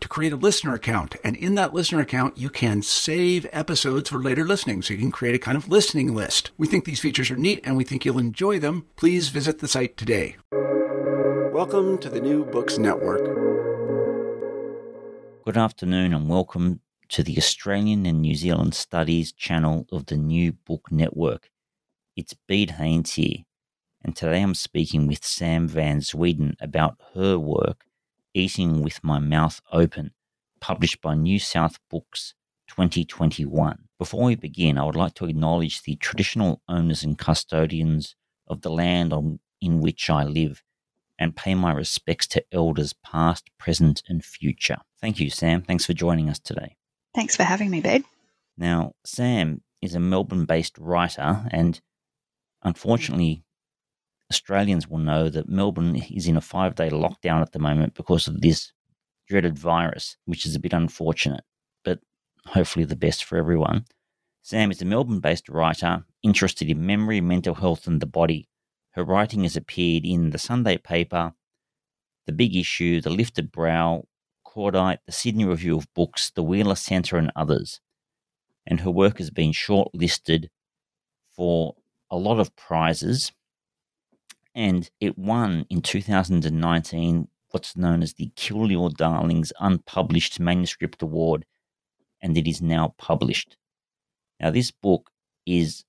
to create a listener account. And in that listener account, you can save episodes for later listening. So you can create a kind of listening list. We think these features are neat and we think you'll enjoy them. Please visit the site today. Welcome to the New Books Network. Good afternoon and welcome to the Australian and New Zealand Studies channel of the New Book Network. It's Bede Haynes here, and today I'm speaking with Sam Van Zweden about her work, Eating with My Mouth Open, published by New South Books 2021. Before we begin, I would like to acknowledge the traditional owners and custodians of the land on, in which I live and pay my respects to elders past, present, and future. Thank you, Sam. Thanks for joining us today. Thanks for having me, Bede. Now, Sam is a Melbourne based writer, and unfortunately, Australians will know that Melbourne is in a five day lockdown at the moment because of this dreaded virus, which is a bit unfortunate, but hopefully the best for everyone. Sam is a Melbourne based writer interested in memory, mental health, and the body. Her writing has appeared in the Sunday paper, The Big Issue, The Lifted Brow, Cordite, the Sydney Review of Books, the Wheeler Centre, and others. And her work has been shortlisted for a lot of prizes. And it won in 2019 what's known as the Kill Your Darlings Unpublished Manuscript Award, and it is now published. Now, this book is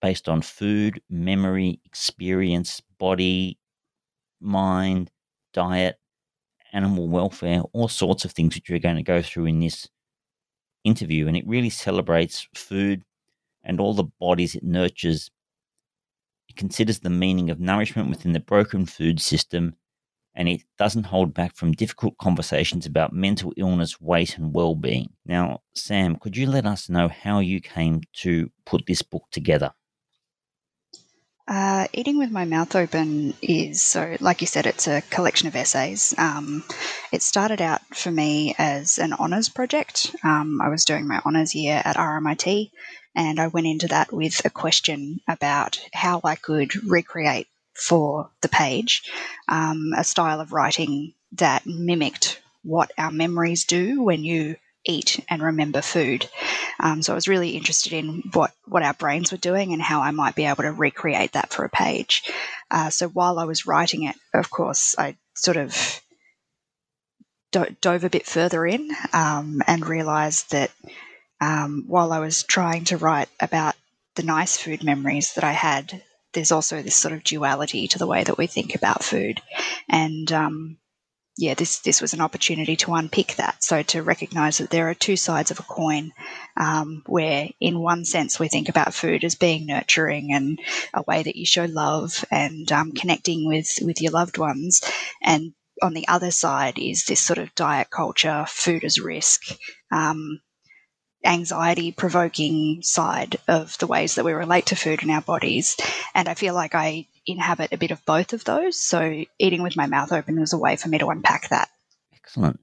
based on food, memory, experience, body, mind, diet, animal welfare, all sorts of things which we're going to go through in this interview. And it really celebrates food and all the bodies it nurtures. Considers the meaning of nourishment within the broken food system, and it doesn't hold back from difficult conversations about mental illness, weight, and well being. Now, Sam, could you let us know how you came to put this book together? Uh, Eating with My Mouth Open is so, like you said, it's a collection of essays. Um, it started out for me as an honours project. Um, I was doing my honours year at RMIT, and I went into that with a question about how I could recreate for the page um, a style of writing that mimicked what our memories do when you eat and remember food. Um, so I was really interested in what, what our brains were doing and how I might be able to recreate that for a page. Uh, so while I was writing it, of course, I sort of do- dove a bit further in um, and realized that um, while I was trying to write about the nice food memories that I had, there's also this sort of duality to the way that we think about food. And um, yeah, this this was an opportunity to unpick that. So to recognise that there are two sides of a coin, um, where in one sense we think about food as being nurturing and a way that you show love and um, connecting with with your loved ones, and on the other side is this sort of diet culture, food as risk. Um, anxiety provoking side of the ways that we relate to food in our bodies. And I feel like I inhabit a bit of both of those. So eating with my mouth open was a way for me to unpack that. Excellent.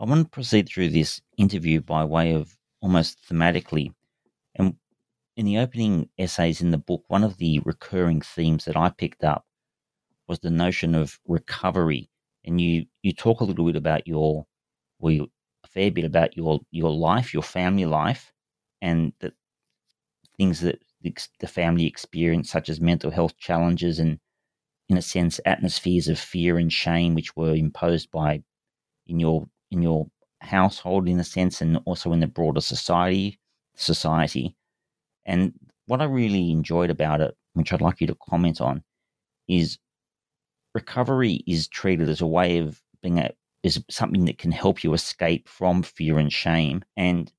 I want to proceed through this interview by way of almost thematically. And in the opening essays in the book, one of the recurring themes that I picked up was the notion of recovery. And you, you talk a little bit about your, well, fair bit about your, your life, your family life, and the things that the, family experienced, such as mental health challenges and, in a sense, atmospheres of fear and shame, which were imposed by in your in your household, in a sense, and also in the broader society society. And what I really enjoyed about it, which I'd like you to comment on, is recovery is treated as a way of being a is something that can help you escape from fear and shame and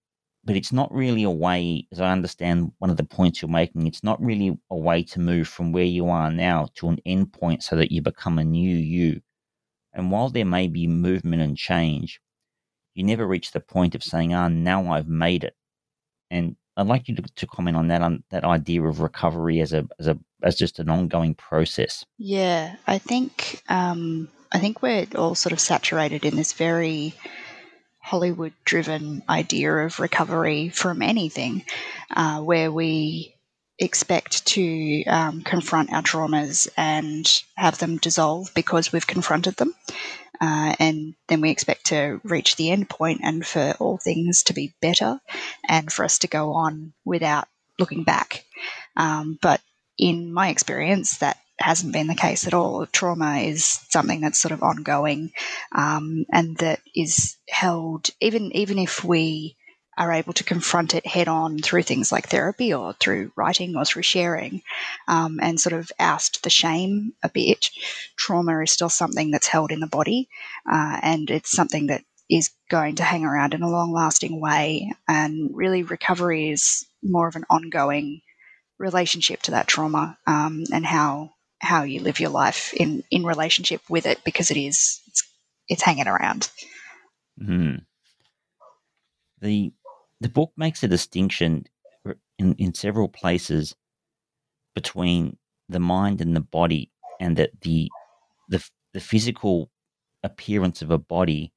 but it's not really a way as i understand one of the points you're making it's not really a way to move from where you are now to an end point so that you become a new you and while there may be movement and change you never reach the point of saying ah now i've made it and I'd like you to, to comment on that on that idea of recovery as a as a as just an ongoing process. Yeah, I think um, I think we're all sort of saturated in this very Hollywood driven idea of recovery from anything, uh, where we expect to um, confront our traumas and have them dissolve because we've confronted them. Uh, and then we expect to reach the end point and for all things to be better and for us to go on without looking back. Um, but in my experience, that hasn't been the case at all. Trauma is something that's sort of ongoing um, and that is held, even even if we are able to confront it head on through things like therapy or through writing or through sharing um, and sort of oust the shame a bit, trauma is still something that's held in the body uh, and it's something that is going to hang around in a long lasting way. And really, recovery is more of an ongoing relationship to that trauma um, and how how you live your life in in relationship with it because it is it's, it's hanging around. Mm. The the book makes a distinction in, in several places between the mind and the body, and that the the the physical appearance of a body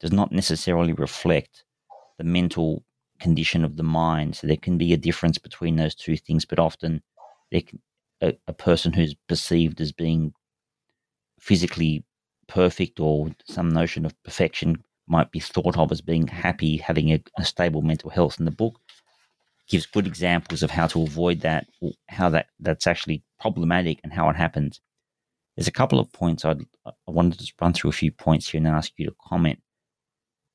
does not necessarily reflect the mental condition of the mind. So there can be a difference between those two things, but often there can, a, a person who's perceived as being physically perfect or some notion of perfection might be thought of as being happy, having a, a stable mental health. And the book gives good examples of how to avoid that, how that that's actually problematic, and how it happens. There's a couple of points I'd I wanted to run through a few points here and ask you to comment.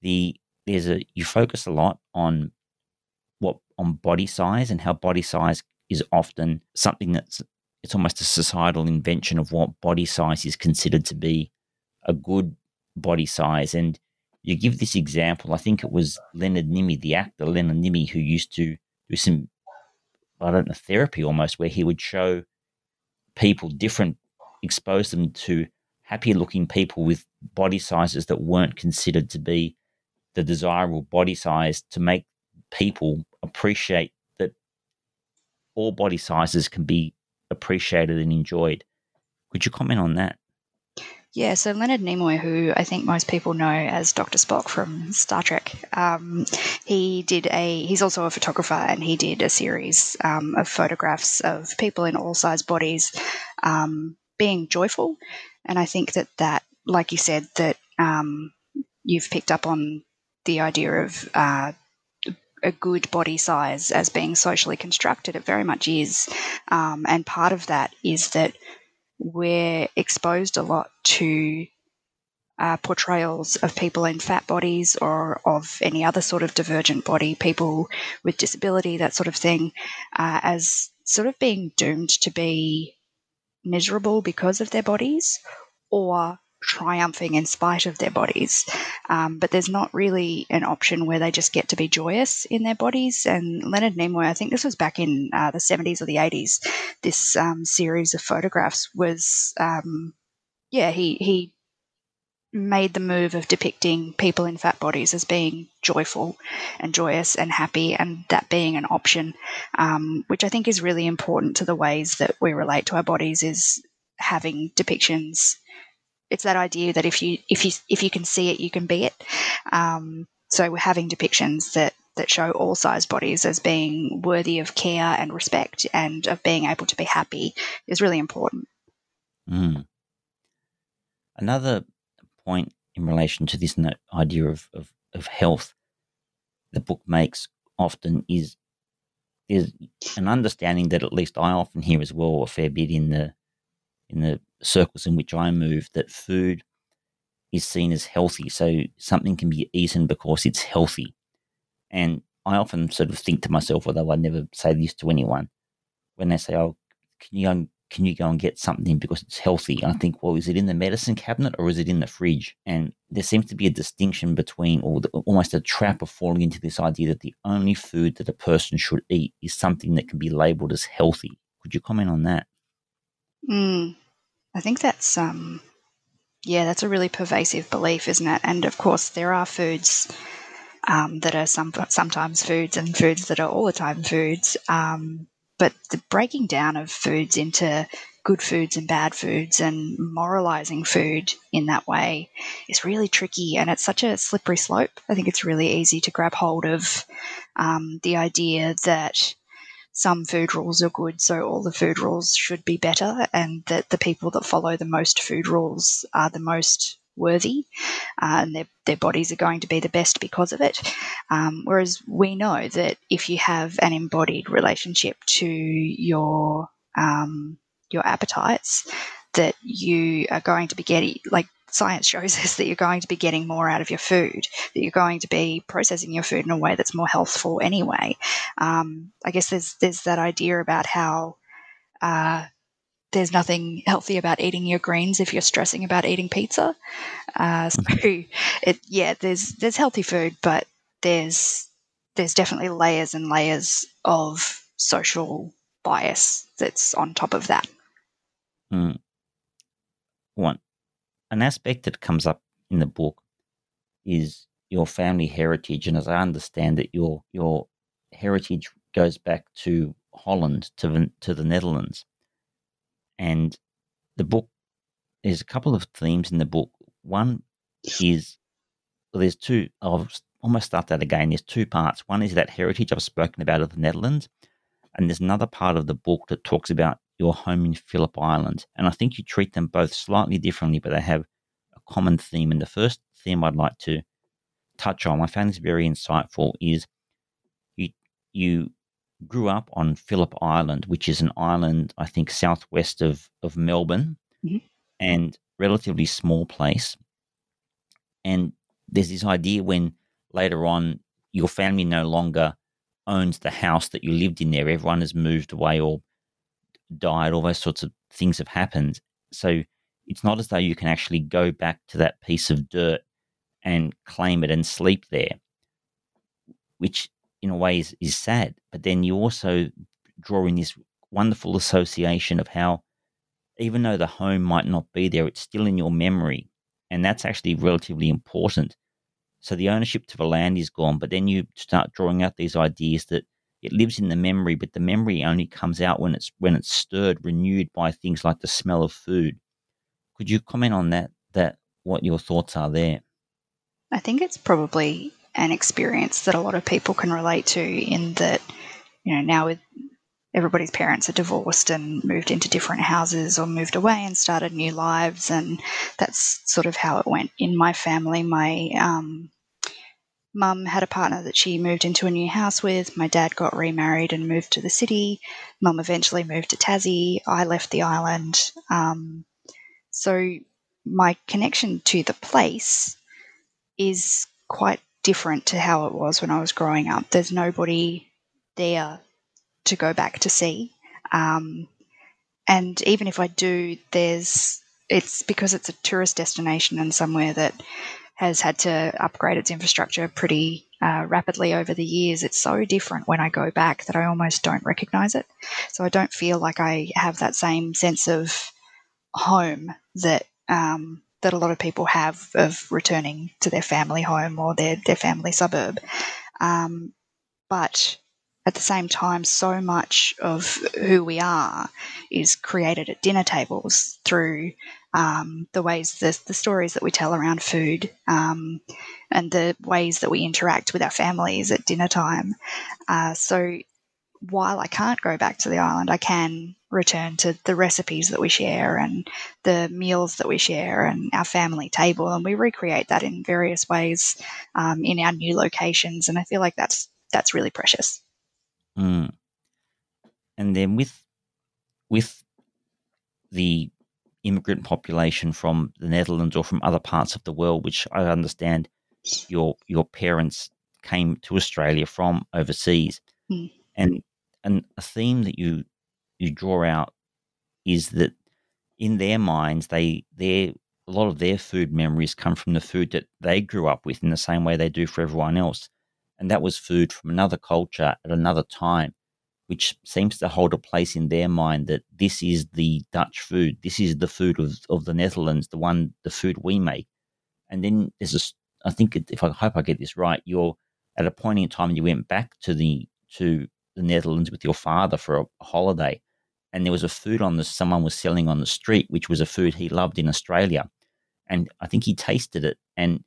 The there's a you focus a lot on what on body size and how body size is often something that's it's almost a societal invention of what body size is considered to be a good body size and you give this example. I think it was Leonard Nimoy, the actor Leonard Nimoy, who used to do some, I don't know, therapy almost, where he would show people different, expose them to happier looking people with body sizes that weren't considered to be the desirable body size to make people appreciate all body sizes can be appreciated and enjoyed. Could you comment on that? Yeah, so Leonard Nimoy, who I think most people know as Dr. Spock from Star Trek, um, he did a. He's also a photographer, and he did a series um, of photographs of people in all size bodies um, being joyful, and I think that that, like you said, that um, you've picked up on the idea of. Uh, a good body size as being socially constructed. It very much is. Um, and part of that is that we're exposed a lot to uh, portrayals of people in fat bodies or of any other sort of divergent body, people with disability, that sort of thing, uh, as sort of being doomed to be miserable because of their bodies or triumphing in spite of their bodies. Um, but there's not really an option where they just get to be joyous in their bodies. And Leonard Nimoy, I think this was back in uh, the 70s or the 80s, this um, series of photographs was, um, yeah, he, he made the move of depicting people in fat bodies as being joyful and joyous and happy, and that being an option, um, which I think is really important to the ways that we relate to our bodies, is having depictions it's that idea that if you if you if you can see it, you can be it. Um, so we're having depictions that that show all size bodies as being worthy of care and respect and of being able to be happy is really important. Mm. Another point in relation to this idea of, of, of health the book makes often is there's an understanding that at least I often hear as well a fair bit in the in the circles in which I move that food is seen as healthy. So something can be eaten because it's healthy. And I often sort of think to myself, although I never say this to anyone, when they say, "Oh, can you go, can you go and get something because it's healthy?" I think, well, is it in the medicine cabinet or is it in the fridge? And there seems to be a distinction between, or the, almost a trap of falling into this idea that the only food that a person should eat is something that can be labelled as healthy. Could you comment on that? Mm, I think that's um, yeah, that's a really pervasive belief, isn't it? And of course, there are foods um, that are some sometimes foods and foods that are all the time foods. Um, but the breaking down of foods into good foods and bad foods and moralizing food in that way is really tricky and it's such a slippery slope. I think it's really easy to grab hold of um, the idea that some food rules are good, so all the food rules should be better, and that the people that follow the most food rules are the most worthy uh, and their, their bodies are going to be the best because of it. Um, whereas we know that if you have an embodied relationship to your um, your appetites, that you are going to be getting like science shows us that you're going to be getting more out of your food, that you're going to be processing your food in a way that's more healthful anyway. Um, I guess there's there's that idea about how uh, there's nothing healthy about eating your greens if you're stressing about eating pizza. Uh, so it yeah, there's there's healthy food, but there's there's definitely layers and layers of social bias that's on top of that. Mm. One an aspect that comes up in the book is your family heritage, and as I understand it, your your heritage goes back to Holland, to the, to the Netherlands, and the book there's a couple of themes in the book. One is well, there's two. I'll almost start that again. There's two parts. One is that heritage I've spoken about of the Netherlands, and there's another part of the book that talks about your home in Phillip Island. And I think you treat them both slightly differently, but they have a common theme. And the first theme I'd like to touch on, I found this very insightful, is you you grew up on Phillip Island, which is an island, I think, southwest of, of Melbourne mm-hmm. and relatively small place. And there's this idea when later on your family no longer owns the house that you lived in there, everyone has moved away or died, all those sorts of things have happened. So it's not as though you can actually go back to that piece of dirt and claim it and sleep there, which in a way is, is sad. But then you also draw in this wonderful association of how, even though the home might not be there, it's still in your memory. And that's actually relatively important. So the ownership to the land is gone, but then you start drawing out these ideas that it lives in the memory, but the memory only comes out when it's when it's stirred, renewed by things like the smell of food. Could you comment on that? That what your thoughts are there? I think it's probably an experience that a lot of people can relate to. In that, you know, now with everybody's parents are divorced and moved into different houses or moved away and started new lives, and that's sort of how it went in my family. My um, Mum had a partner that she moved into a new house with. My dad got remarried and moved to the city. Mum eventually moved to Tassie. I left the island. Um, so my connection to the place is quite different to how it was when I was growing up. There's nobody there to go back to see. Um, and even if I do, there's it's because it's a tourist destination and somewhere that has had to upgrade its infrastructure pretty uh, rapidly over the years. It's so different when I go back that I almost don't recognize it. So I don't feel like I have that same sense of home that um, that a lot of people have of returning to their family home or their their family suburb. Um, but at the same time, so much of who we are is created at dinner tables through um, the ways, the, the stories that we tell around food, um, and the ways that we interact with our families at dinner time. Uh, so while I can't go back to the island, I can return to the recipes that we share and the meals that we share and our family table, and we recreate that in various ways um, in our new locations. And I feel like that's that's really precious. Mm. And then with with the immigrant population from the Netherlands or from other parts of the world, which I understand your your parents came to Australia from overseas, Mm. and and a theme that you you draw out is that in their minds they their a lot of their food memories come from the food that they grew up with in the same way they do for everyone else, and that was food from another culture at another time which seems to hold a place in their mind that this is the Dutch food, this is the food of, of the Netherlands, the one, the food we make. And then there's a, I think if I hope I get this right, you're at a point in time you went back to the to the Netherlands with your father for a, holiday, and there was a food on the someone was selling on the street, which was a food he loved in Australia, and I think he tasted it and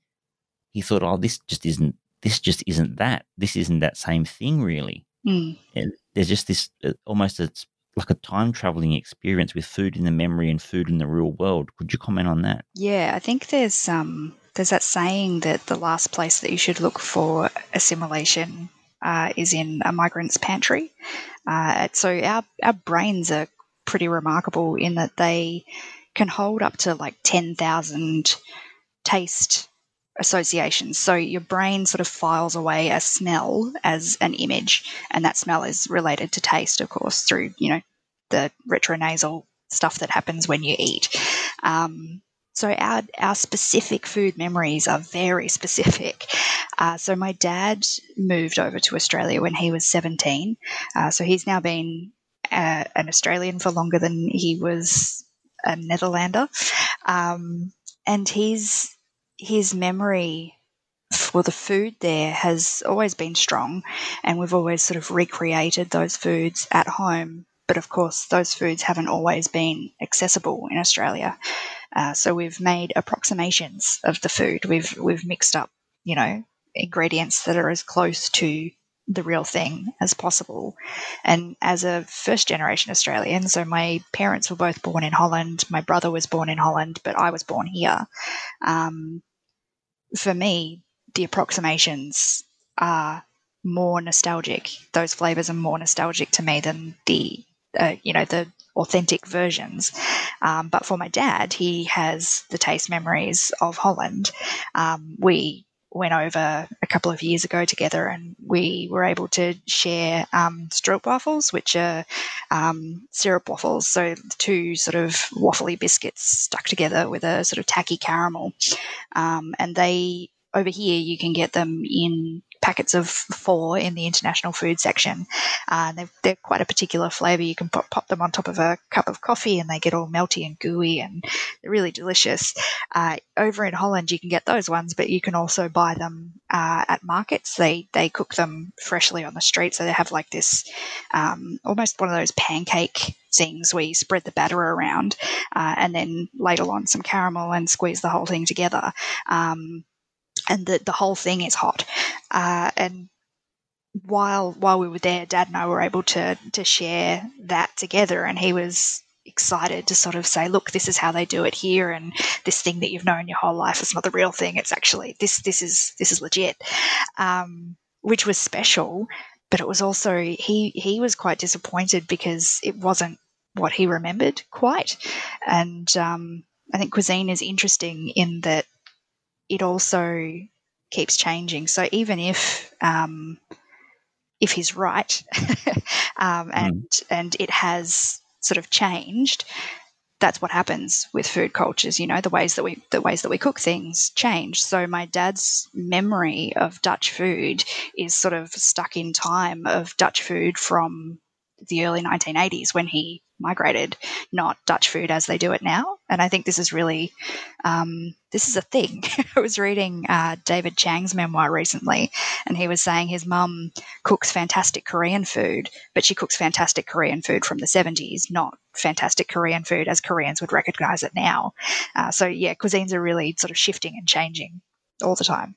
he thought, oh, this just isn't this just isn't that. This isn't that same thing, really. Mm. And there's just this uh, almost it's like a time traveling experience with food in the memory and food in the real world. Could you comment on that? Yeah, I think there's um there's that saying that the last place that you should look for assimilation uh, is in a migrant's pantry. Uh, so our our brains are pretty remarkable in that they can hold up to like ten thousand taste associations. So your brain sort of files away a smell as an image, and that smell is related to taste, of course, through you know the retronasal stuff that happens when you eat. Um, so our our specific food memories are very specific. Uh, so my dad moved over to Australia when he was 17. Uh, so he's now been uh, an Australian for longer than he was a Netherlander, um, and his his memory for the food there has always been strong, and we've always sort of recreated those foods at home. But of course, those foods haven't always been accessible in Australia. Uh, so we've made approximations of the food. We've we've mixed up, you know, ingredients that are as close to the real thing as possible. And as a first generation Australian, so my parents were both born in Holland, my brother was born in Holland, but I was born here. Um, for me, the approximations are more nostalgic. Those flavors are more nostalgic to me than the, uh, you know, the authentic versions. Um, but for my dad, he has the taste memories of Holland. Um, we went over a couple of years ago together and we were able to share um, stroopwafels, which are um, syrup waffles. So two sort of waffly biscuits stuck together with a sort of tacky caramel. Um, and they, over here, you can get them in packets of four in the international food section. Uh, they're, they're quite a particular flavour. You can pop, pop them on top of a cup of coffee and they get all melty and gooey and they're really delicious. Uh, over in Holland, you can get those ones, but you can also buy them uh, at markets. They they cook them freshly on the street, so they have like this um, almost one of those pancake things where you spread the batter around uh, and then ladle on some caramel and squeeze the whole thing together. Um, and the, the whole thing is hot. Uh, and while while we were there, Dad and I were able to to share that together, and he was excited to sort of say, "Look, this is how they do it here, and this thing that you've known your whole life is not the real thing. It's actually this this is this is legit," um, which was special. But it was also he he was quite disappointed because it wasn't what he remembered quite, and um, I think cuisine is interesting in that it also keeps changing. So even if um, if he's right, um, and mm. and it has sort of changed, that's what happens with food cultures. You know, the ways that we the ways that we cook things change. So my dad's memory of Dutch food is sort of stuck in time of Dutch food from the early 1980s when he migrated, not Dutch food as they do it now. And I think this is really, um, this is a thing. I was reading uh, David Chang's memoir recently, and he was saying his mum cooks fantastic Korean food, but she cooks fantastic Korean food from the 70s, not fantastic Korean food as Koreans would recognize it now. Uh, so, yeah, cuisines are really sort of shifting and changing all the time.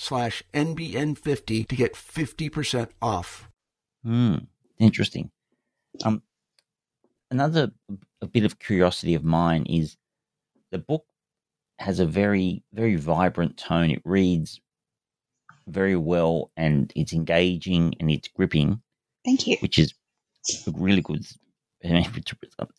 slash NBN50 to get 50% off. Hmm, interesting. Um, another a bit of curiosity of mine is the book has a very very vibrant tone. It reads very well and it's engaging and it's gripping, Thank you. which is really good. And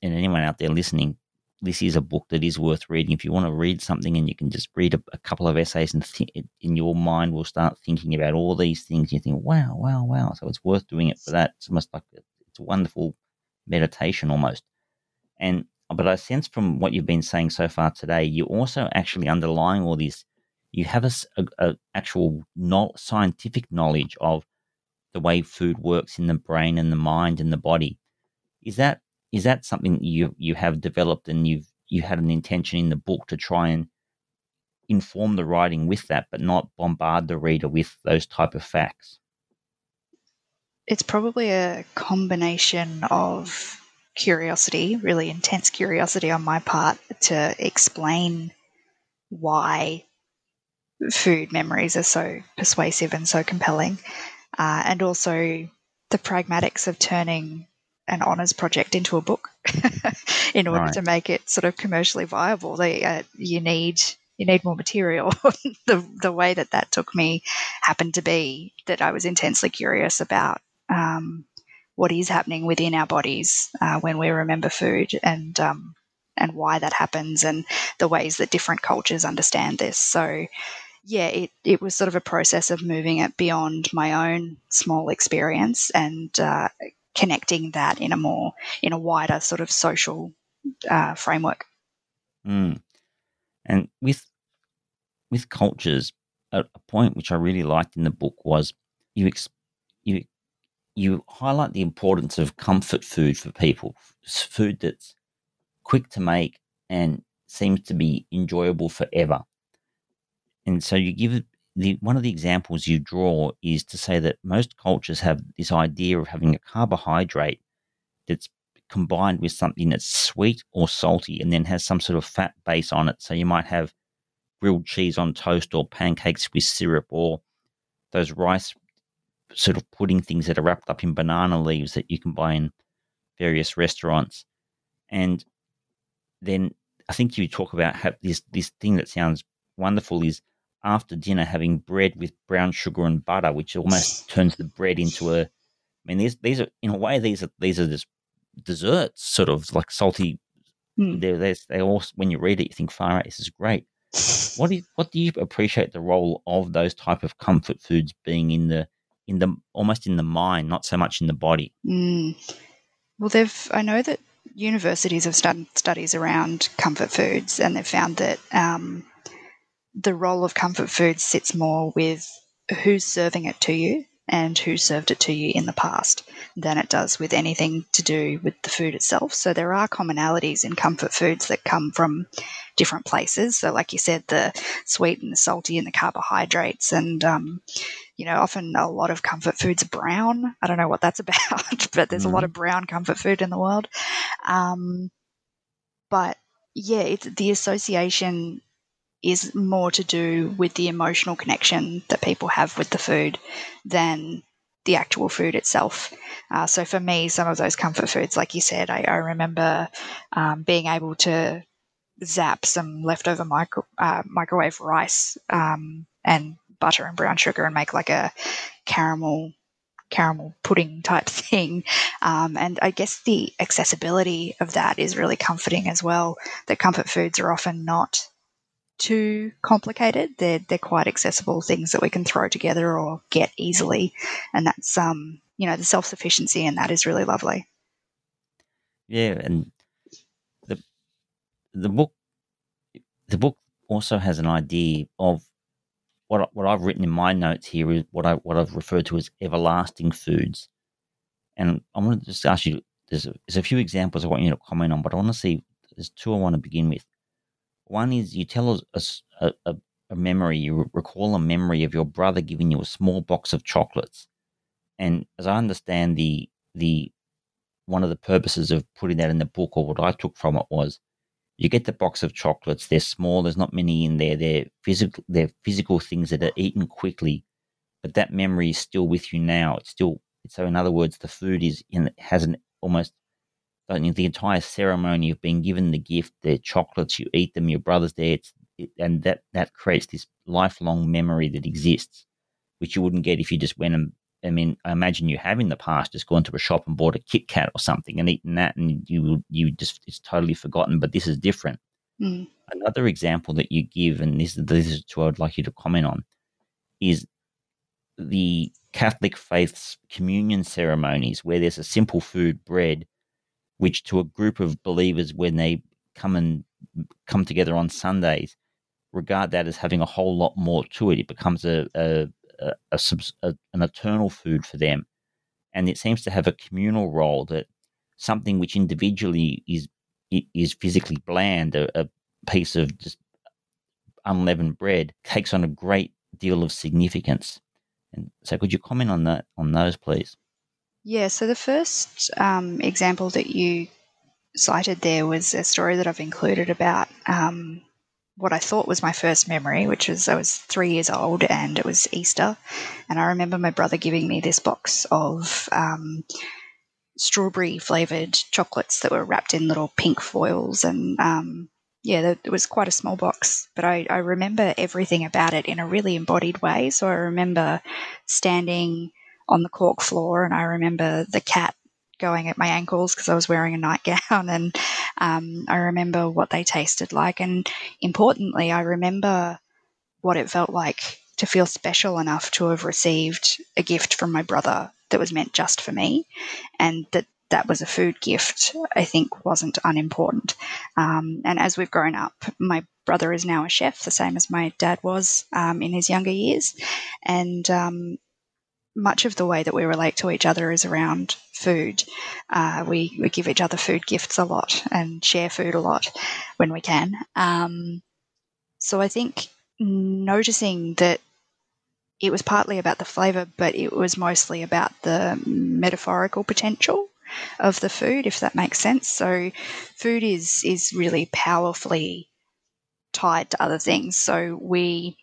anyone out there listening, this is a book that is worth reading. If you want to read something and you can just read a, a couple of essays and th- in your mind will start thinking about all these things, you think, wow, wow, wow. So it's worth doing it for that. It's almost like it's a wonderful meditation almost. And but I sense from what you've been saying so far today, you also actually underlying all this, you have a, a, a actual not scientific knowledge of the way food works in the brain and the mind and the body. Is that is that something you you have developed and you've you had an intention in the book to try and inform the writing with that, but not bombard the reader with those type of facts? It's probably a combination of curiosity, really intense curiosity on my part to explain why food memories are so persuasive and so compelling, uh, and also the pragmatics of turning an honors project into a book in order Right. to make it sort of commercially viable. They, uh, you need you need more material. the the way that that took me happened to be that I was intensely curious about um, what is happening within our bodies uh, when we remember food and um, and why that happens and the ways that different cultures understand this. So yeah, it, it was sort of a process of moving it beyond my own small experience and uh, connecting that in a more in a wider sort of social uh, framework. Mm. And with with cultures, a, a point which I really liked in the book was you ex, you you highlight the importance of comfort food for people, S- food that's quick to make and seems to be enjoyable forever. And so you give it the one of the examples you draw is to say that most cultures have this idea of having a carbohydrate that's combined with something that's sweet or salty and then has some sort of fat base on it. So you might have grilled cheese on toast or pancakes with syrup or those rice sort of pudding things that are wrapped up in banana leaves that you can buy in various restaurants. And then I think you talk about this this thing that sounds wonderful is after dinner having bread with brown sugar and butter, which almost turns the bread into a. I mean, these these are in a way these are these are just desserts, sort of like salty. Hmm. They're, they're, they all when you read it, you think, "Far out, this is great." What do you, what do you appreciate the role of those type of comfort foods being in the in the almost in the mind, not so much in the body? Mm. Well, they've. I know that universities have done studies around comfort foods, and they've found that um, the role of comfort food sits more with who's serving it to you and who served it to you in the past than it does with anything to do with the food itself. So there are commonalities in comfort foods that come from different places. So, like you said, the sweet and the salty and the carbohydrates, and um, you know, often a lot of comfort foods are brown. I don't know what that's about, but there's a lot of brown comfort food in the world. Um, but yeah, it's the association is more to do with the emotional connection that people have with the food than the actual food itself. Uh, so for me, some of those comfort foods, like you said, I, I remember um, being able to zap some leftover micro, uh, microwave rice um, and butter and brown sugar and make like a caramel caramel pudding type thing. Um, and I guess the accessibility of that is really comforting as well. That comfort foods are often not too complicated. They're they're quite accessible things that we can throw together or get easily, and that's um you know the self sufficiency in that is really lovely. Yeah, and the the book the book also has an idea of what what I've written in my notes here is what I what I've referred to as everlasting foods, and I want to just ask you. There's a, there's a few examples I want you to comment on, but I want to see. There's two I want to begin with. One is you tell us a, a, a memory, you recall a memory of your brother giving you a small box of chocolates, and as I understand the the one of the purposes of putting that in the book, or what I took from it was you get the box of chocolates. They're small. There's not many in there. They're physical. They're physical things that are eaten quickly, but that memory is still with you now. It's still. So in other words, the food is in has an almost the entire ceremony of being given the gift. The chocolates you eat them. Your brother's there. It's it, and that that creates this lifelong memory that exists, which you wouldn't get if you just went and I mean, I imagine you have in the past just gone to a shop and bought a Kit Kat or something and eaten that, and you you just it's totally forgotten. But this is different. Mm. Another example that you give, and this this is what I'd like you to comment on, is the Catholic faith's communion ceremonies, where there's a simple food, bread, which to a group of believers when they come and come together on Sundays, regard that as having a whole lot more to it. It becomes a, a a, a, an eternal food for them. And it seems to have a communal role that something which individually is is physically bland, a, a piece of just unleavened bread, takes on a great deal of significance. And so, could you comment on that on those, please? Yeah. So the first um, example that you cited there was a story that I've included about um, what I thought was my first memory, which was I was three years old and it was Easter. And I remember my brother giving me this box of um, strawberry flavored chocolates that were wrapped in little pink foils. And um, yeah, it was quite a small box, but I, I remember everything about it in a really embodied way. So I remember standing on the cork floor and I remember the cat going at my ankles because I was wearing a nightgown. And um, I remember what they tasted like. And importantly, I remember what it felt like to feel special enough to have received a gift from my brother that was meant just for me. And that that was a food gift, I think wasn't unimportant. Um, and as we've grown up, my brother is now a chef, the same as my dad was um, in his younger years. And um, much of the way that we relate to each other is around food. Uh, we, we give each other food gifts a lot and share food a lot when we can. Um, so I think noticing that it was partly about the flavour, but it was mostly about the metaphorical potential of the food, if that makes sense. So food is is really powerfully tied to other things. So we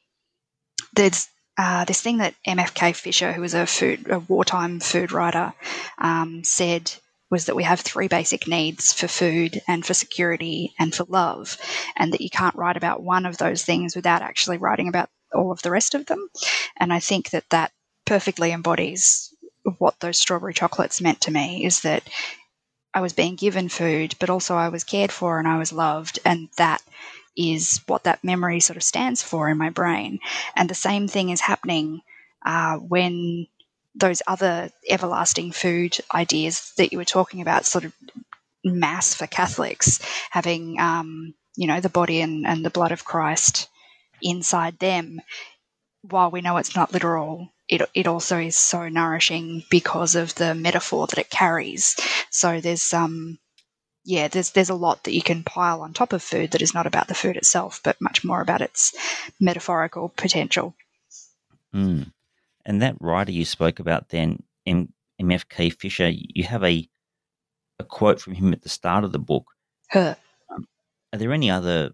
there's uh, this thing that MFK Fisher, who was a food a wartime food writer, um, said was that we have three basic needs for food and for security and for love, and that you can't write about one of those things without actually writing about all of the rest of them. And I think that that perfectly embodies what those strawberry chocolates meant to me is that I was being given food, but also I was cared for and I was loved, and that is what that memory sort of stands for in my brain. And the same thing is happening uh, when those other everlasting food ideas that you were talking about sort of mass for Catholics, having, um, you know, the body and, and the blood of Christ inside them. While we know it's not literal, it, it also is so nourishing because of the metaphor that it carries. So there's um, yeah, there's there's a lot that you can pile on top of food that is not about the food itself, but much more about its metaphorical potential. Mm. And that writer you spoke about then, M- MFK Fisher, you have a a quote from him at the start of the book. Her. Um, are there any other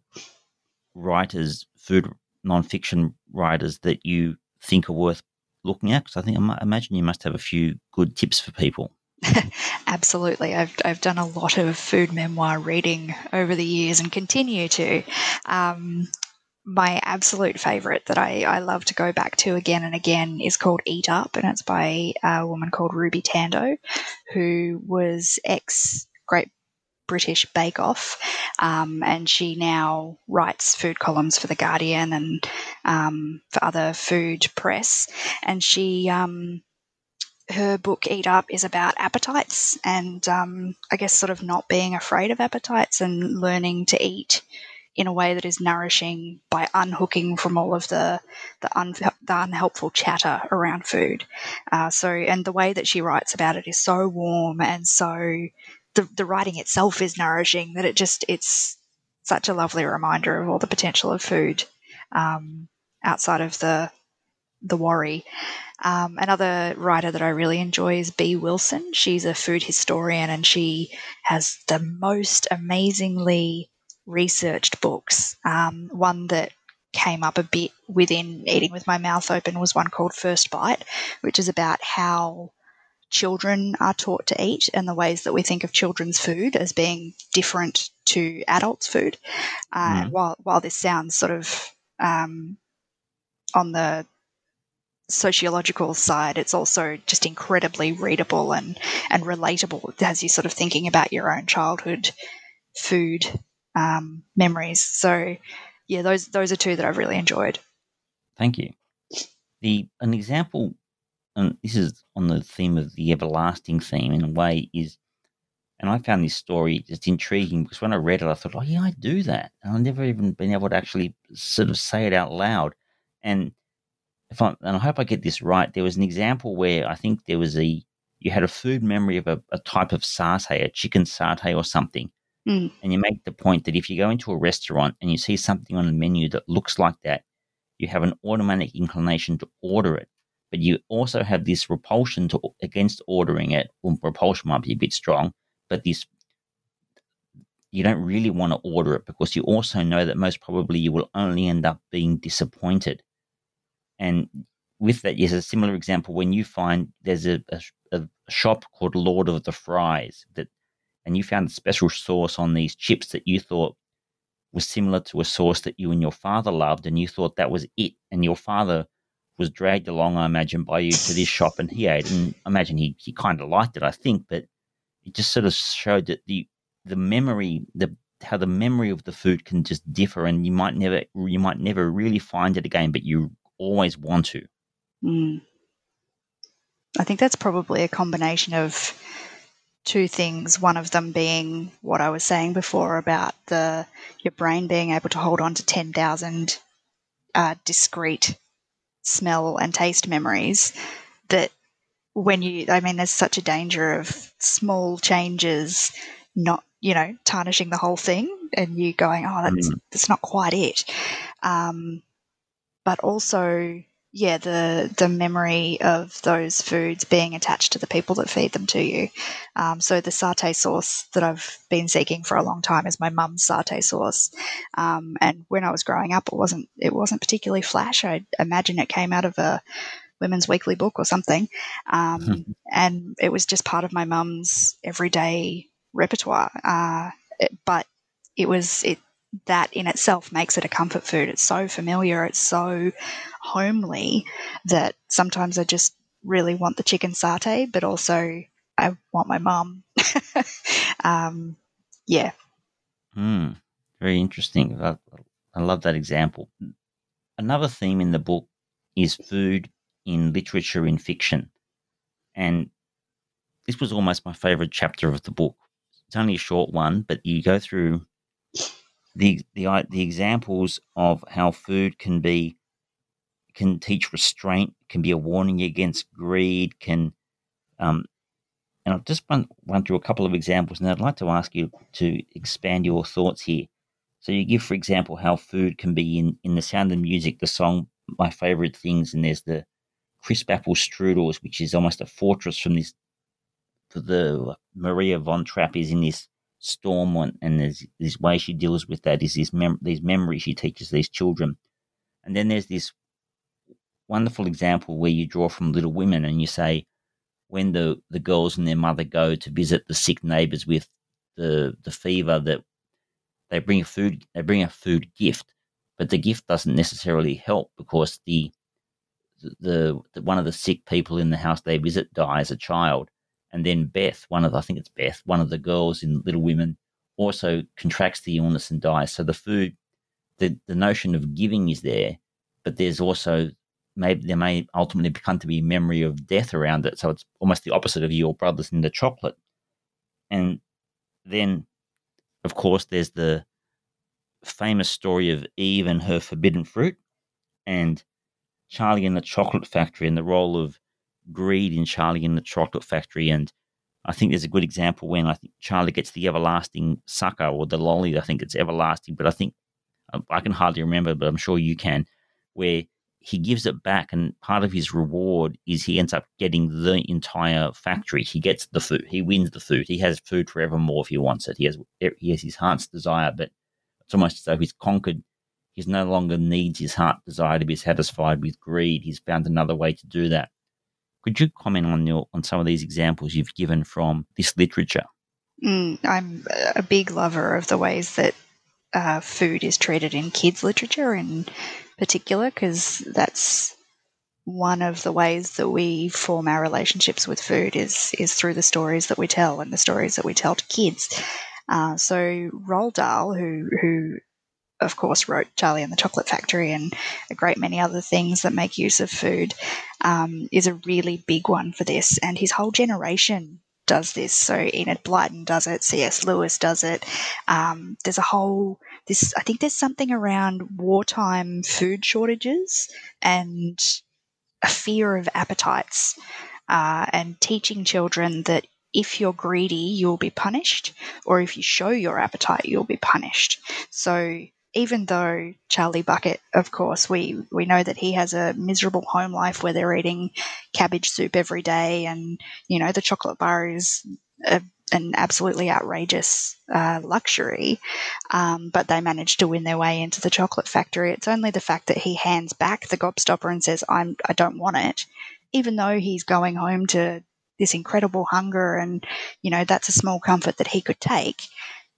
writers, food nonfiction writers, that you think are worth looking at? Because I think I imagine you must have a few good tips for people. Absolutely. I've, I've done a lot of food memoir reading over the years and continue to. Um, my absolute favorite that I, I love to go back to again and again is called Eat Up, and it's by a woman called Ruby Tandoh, who was ex Great British Bake Off, um, and she now writes food columns for The Guardian and um, for other food press. And she, um, her book Eat Up is about appetites and um, I guess sort of not being afraid of appetites and learning to eat in a way that is nourishing by unhooking from all of the the, un, the unhelpful chatter around food. Uh, so, and the way that she writes about it is so warm and so the the writing itself is nourishing that it just it's such a lovely reminder of all the potential of food um, outside of the the worry. Um, another writer that I really enjoy is Bee Wilson. She's a food historian and she has the most amazingly researched books. Um, one that came up a bit within Eating with My Mouth Open was one called First Bite, which is about how children are taught to eat and the ways that we think of children's food as being different to adults' food. Uh, mm. While while this sounds sort of um, on the sociological side, it's also just incredibly readable and and relatable as you sort of thinking about your own childhood food um, memories. So, yeah, those those are two that I've really enjoyed. Thank you. The an example, and this is on the theme of the everlasting theme in a way is, and I found this story just intriguing because when I read it, I thought, oh yeah, I do that, and I've never even been able to actually sort of say it out loud. And if I and I hope I get this right, there was an example where I think there was a you had a food memory of a, a type of satay, a chicken satay or something, Mm. And you make the point that if you go into a restaurant and you see something on the menu that looks like that, you have an automatic inclination to order it. But you also have this repulsion to against ordering it. Well, repulsion might be a bit strong, but this you don't really want to order it because you also know that most probably you will only end up being disappointed. And with that, yes, a similar example when you find there's a, a, a shop called Lord of the Fries that and you found a special sauce on these chips that you thought was similar to a sauce that you and your father loved, and you thought that was it. And your father was dragged along, I imagine, by you to this shop, and he ate. And I imagine he, he kind of liked it, I think, but it just sort of showed that the the memory, the how the memory of the food can just differ, and you might never you might never really find it again, but you always want to. Mm. I think that's probably a combination of two things. One of them being what I was saying before about the your brain being able to hold on to ten thousand uh, discrete smell and taste memories. That when you, I mean, there's such a danger of small changes not, you know, tarnishing the whole thing, and you going, oh, that's mm. that's not quite it. Um, but also yeah, the the memory of those foods being attached to the people that feed them to you. Um, so the satay sauce that I've been seeking for a long time is my mum's satay sauce. Um, and when I was growing up, it wasn't it wasn't particularly flash. I imagine it came out of a women's weekly book or something, um, and it was just part of my mum's everyday repertoire. Uh, it, but it was it that in itself makes it a comfort food. It's so familiar, it's so homely that sometimes I just really want the chicken satay, but also I want my mum. um, yeah. Mm, very interesting. I love that example. Another theme in the book is food in literature in fiction. And this was almost my favorite chapter of the book. It's only a short one, but you go through the the the examples of how food can be can teach restraint, can be a warning against greed, can um, and I've just run, run through a couple of examples, and I'd like to ask you to expand your thoughts here. So you give, for example, how food can be in, in the sound of music, the song My Favorite Things, and there's the crisp apple strudels, which is almost a fortress from this. The Maria von Trapp is in this storm and there's this way she deals with that is this mem- these memories she teaches these children. And then there's this wonderful example where you draw from little women and you say when the the girls and their mother go to visit the sick neighbors with the the fever that they bring a food they bring a food gift but the gift doesn't necessarily help because the the, the one of the sick people in the house they visit dies a child, and then Beth, one of the, I think it's Beth, one of the girls in Little Women, also contracts the illness and dies. So the food, the the notion of giving is there, but there's also maybe there may ultimately become to be memory of death around it. So it's almost the opposite of your brothers in the chocolate. And then, of course, there's the famous story of Eve and her forbidden fruit, and Charlie and the Chocolate Factory, and the role of greed in Charlie and the Chocolate Factory. And I think there's a good example when I think Charlie gets the everlasting sucker or the lolly. I think it's everlasting, but I think um, I can hardly remember, but I'm sure you can, where he gives it back, and part of his reward is he ends up getting the entire factory. He gets the food. He wins the food. He has food forevermore if he wants it. He has eh, he has his heart's desire, but it's almost as though he's conquered. He no longer needs his heart desire to be satisfied with greed. He's found another way to do that. Could you comment on your on some of these examples you've given from this literature? Mm, I'm a big lover of the ways that uh, food is treated in kids' literature in particular, because that's one of the ways that we form our relationships with food is is through the stories that we tell and the stories that we tell to kids. Uh, so Roald Dahl, who who of course wrote Charlie and the Chocolate Factory and a great many other things that make use of food, um, is a really big one for this, and his whole generation does this. So Enid Blyton does it, C.S. Lewis does it. Um, there's a whole this. I think there's something around wartime food shortages and a fear of appetites, uh, and teaching children that if you're greedy, you'll be punished, or if you show your appetite, you'll be punished. So even though Charlie Bucket, of course, we, we know that he has a miserable home life where they're eating cabbage soup every day, and you know the chocolate bar is a, an absolutely outrageous uh, luxury, um, but they manage to win their way into the chocolate factory. It's only the fact that he hands back the gobstopper and says, "I'm I don't want it," even though he's going home to this incredible hunger, and you know that's a small comfort that he could take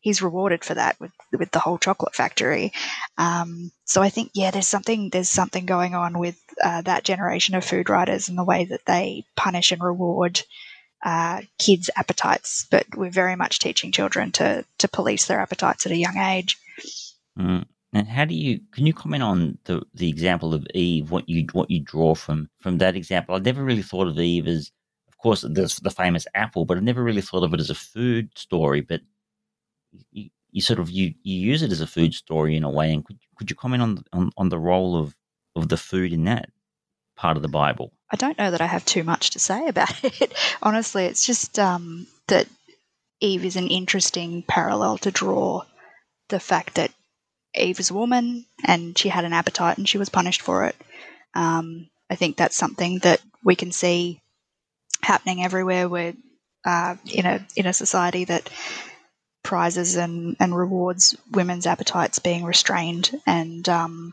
he's rewarded for that with with the whole chocolate factory. Um, so I think yeah, there's something there's something going on with uh, that generation of food writers and the way that they punish and reward uh, kids' appetites. But we're very much teaching children to to police their appetites at a young age. Mm. And how do you can you comment on the the example of Eve? What you what you draw from from that example? I never really thought of Eve as, of course, there's the famous apple, but I never really thought of it as a food story. But you, you sort of you, you use it as a food story in a way. And could could you comment on on, on the role of of the food in that part of the Bible? I don't know that I have too much to say about it. Honestly, it's just um, that Eve is an interesting parallel to draw. The fact that Eve is a woman and she had an appetite and she was punished for it. Um, I think that's something that we can see happening everywhere. We're uh, in a in a society that prizes and, and rewards women's appetites being restrained and um,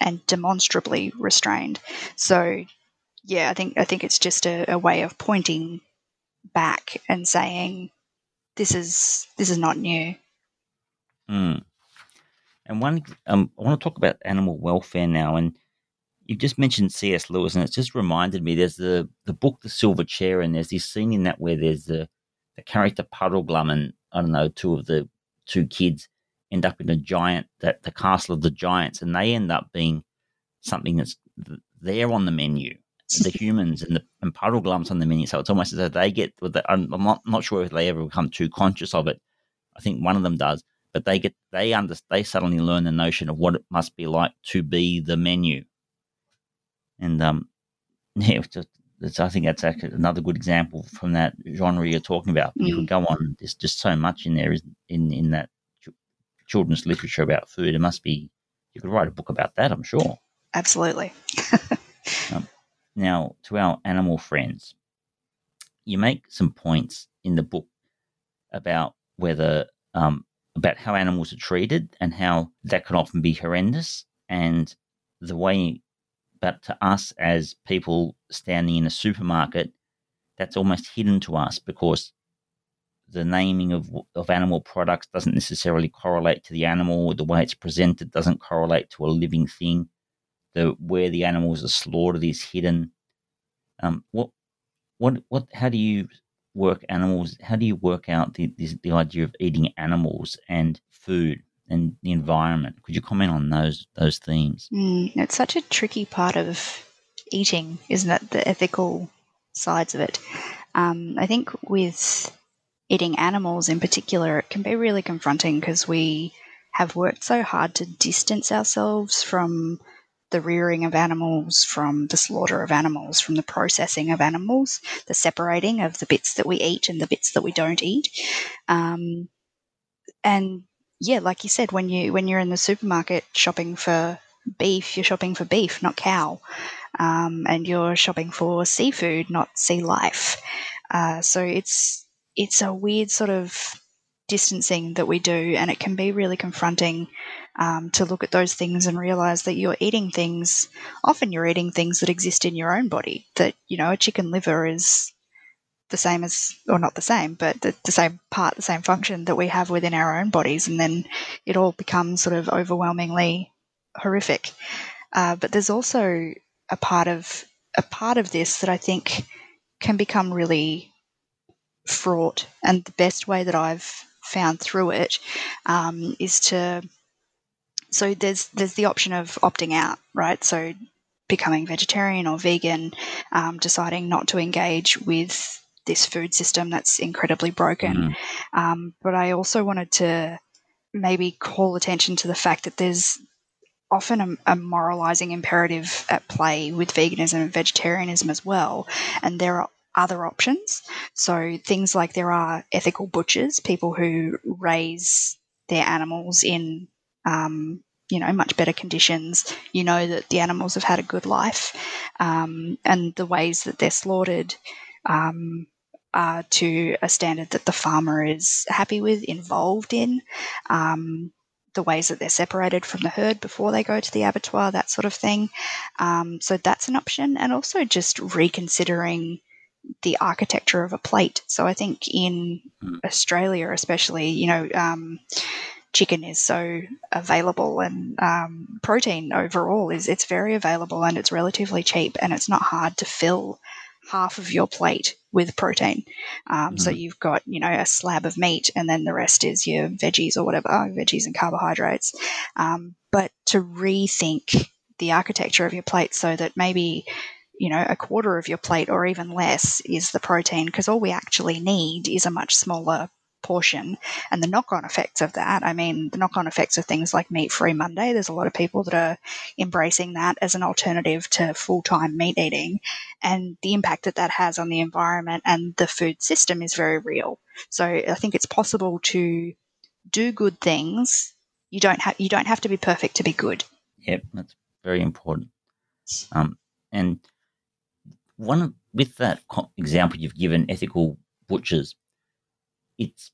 and demonstrably restrained. So yeah, I think I think it's just a, a way of pointing back and saying this is this is not new. Mm. And one, um, I want to talk about animal welfare now. And you've just mentioned C.S. Lewis, and it's just reminded me. There's the the book, The Silver Chair, and there's this scene in that where there's the the character Puddleglum, and I don't know, two of the two kids end up in a giant that the castle of the giants, and they end up being something that's there on the menu. The humans and the and Puddleglum's on the menu, so it's almost as though they get. With the I'm not not sure if they ever become too conscious of it. I think one of them does, but they get they under they suddenly learn the notion of what it must be like to be the menu. And um, yeah, just that's, I think that's another good example from that genre you're talking about. Mm. You could go on. There's just so much in there in in that children's literature about food. It must be. You could write a book about that. I'm sure. Absolutely. um, now, to our animal friends, you make some points in the book about whether um, about how animals are treated and how that can often be horrendous, and the way but to us as people standing in a supermarket, that's almost hidden to us because the naming of of animal products doesn't necessarily correlate to the animal. The way it's presented doesn't correlate to a living thing. The where the animals are slaughtered is hidden. Um, what what what? How do you work animals? How do you work out the the, the idea of eating animals and food and the environment? Could you comment on those those themes? Mm, it's such a tricky part of eating, isn't it? The ethical sides of it. Um, I think with eating animals in particular, it can be really confronting because we have worked so hard to distance ourselves from the rearing of animals, from the slaughter of animals, from the processing of animals, the separating of the bits that we eat and the bits that we don't eat. Um, and yeah, like you said, when you when you're in the supermarket shopping for beef, you're shopping for beef, not cow, um, and you're shopping for seafood, not sea life. Uh, so it's it's a weird sort of distancing that we do, and it can be really confronting um, to look at those things and realize that you're eating things. Often, you're eating things that exist in your own body. That you know, a chicken liver is the same as, or not the same, but the, the same part, the same function that we have within our own bodies, and then it all becomes sort of overwhelmingly horrific. Uh, but there's also a part of a part of this that I think can become really fraught. And the best way that I've found through it um, is to so there's there's the option of opting out, right? So becoming vegetarian or vegan, um, deciding not to engage with this food system that's incredibly broken. Mm-hmm. Um, but I also wanted to maybe call attention to the fact that there's often a, a, moralizing imperative at play with veganism and vegetarianism as well. And there are other options. So things like there are ethical butchers, people who raise their animals in, um, you know, much better conditions. You know that the animals have had a good life, um, and the ways that they're slaughtered. Um, are to a standard that the farmer is happy with, involved in, um, the ways that they're separated from the herd before they go to the abattoir, that sort of thing. Um, so that's an option, and also just reconsidering the architecture of a plate. So I think in mm. Australia, especially, you know, um, chicken is so available and um, protein overall is it's very available and it's relatively cheap and it's not hard to fill half of your plate with protein. Um, mm. So hmm. you've got you know a slab of meat and then the rest is your veggies or whatever veggies and carbohydrates. Um, but to rethink the architecture of your plate so that maybe you know, a quarter of your plate or even less is the protein because all we actually need is a much smaller portion. And the knock-on effects of that i mean the knock-on effects of things like meat free monday there's a lot of people that are embracing that as an alternative to full-time meat eating. And the impact that that has on the environment and the food system is very real. So i think it's possible to do good things. You don't have you don't have to be perfect to be good. Yep that's very important. Um, and one with that example you've given, ethical butchers. It's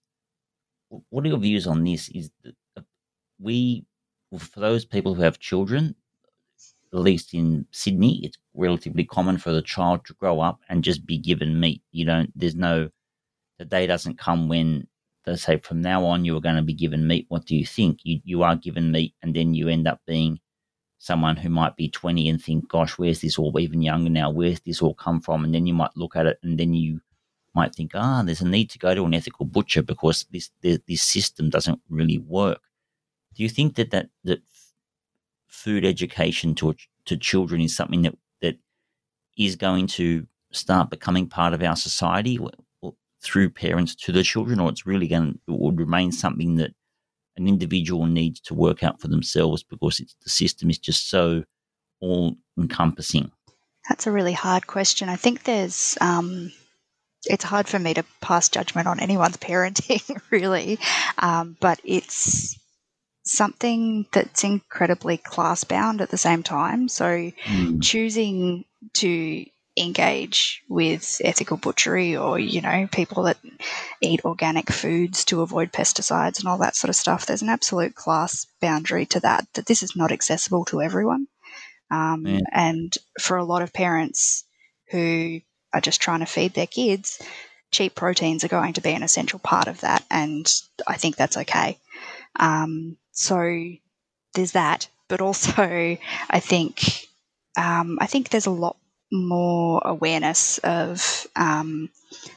what are your views on this? Is that we, for those people who have children, at least in Sydney, it's relatively common for the child to grow up and just be given meat. You don't. There's no. The day doesn't come when they say from now on you are going to be given meat. What do you think? You you are given meat, and then you end up being someone who might be 20 and think, gosh, where's this all, even younger now, where's this all come from? And then you might look at it and then you might think, ah, there's a need to go to an ethical butcher because this, this system doesn't really work. Do you think that, that, that food education to, to children is something that, that is going to start becoming part of our society through parents to the children, or it's really going to, it would remain something that an individual needs to work out for themselves because the system is just so all encompassing? That's a really hard question. I think there's, um, it's hard for me to pass judgment on anyone's parenting, really, um, but it's something that's incredibly class bound at the same time. So mm. choosing to engage with ethical butchery or you know people that eat organic foods to avoid pesticides and all that sort of stuff there's an absolute class boundary to that that this is not accessible to everyone um, and for a lot of parents who are just trying to feed their kids cheap proteins are going to be an essential part of that, and I think that's okay. Um, so there's that, but also I think um, I think there's a lot more awareness of um,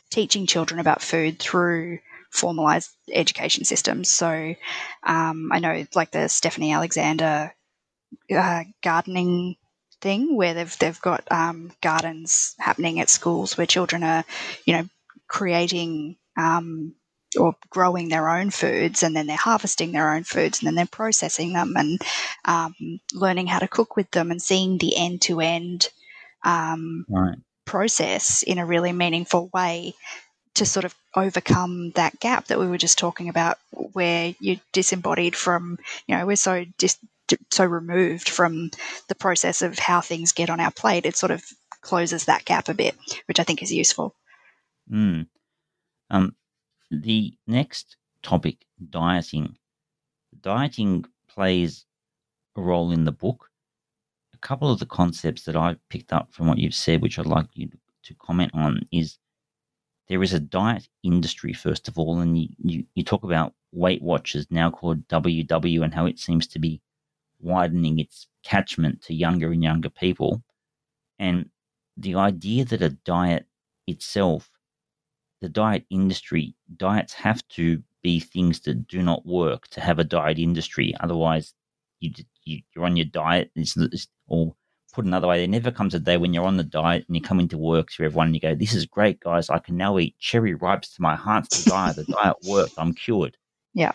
teaching children about food through formalized education systems. So um, I know, like the Stephanie Alexander uh, gardening thing, where they've they've got um, gardens happening at schools where children are, you know, creating um, or growing their own foods and then they're harvesting their own foods and then they're processing them and um, learning how to cook with them and seeing the end to end process in a really meaningful way to sort of overcome that gap that we were just talking about where you're disembodied from you know we're so dis- so removed from the process of how things get on our plate it sort of closes that gap a bit which i think is useful Mm. Um, the next topic, dieting. Dieting plays a role in the book. A couple of the concepts that I've picked up from what you've said, which I'd like you to comment on, is there is a diet industry, first of all, and you, you, you talk about Weight Watchers, now called WW, and how it seems to be widening its catchment to younger and younger people. And the idea that a diet itself the diet industry, diets have to be things that do not work to have a diet industry. Otherwise, you, you are on your diet. It's, it's, or put another way, there never comes a day when you're on the diet and you come into work to everyone and you go, "This is great, guys! I can now eat cherry ripes to my heart's desire. the diet worked. I'm cured." Yeah.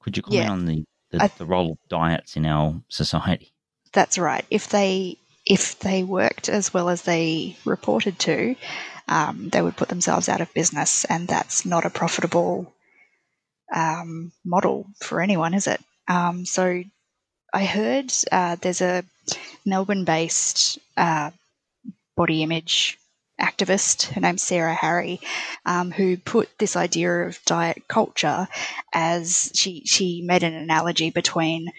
Could you comment yeah. on the the, the role of diets in our society? That's right. If they if they worked as well as they reported to, um, they would put themselves out of business, and that's not a profitable um, model for anyone, is it? Um, so I heard uh, there's a Melbourne based uh, body image activist, her name's Sarah Harry, um, who put this idea of diet culture as she, she made an analogy between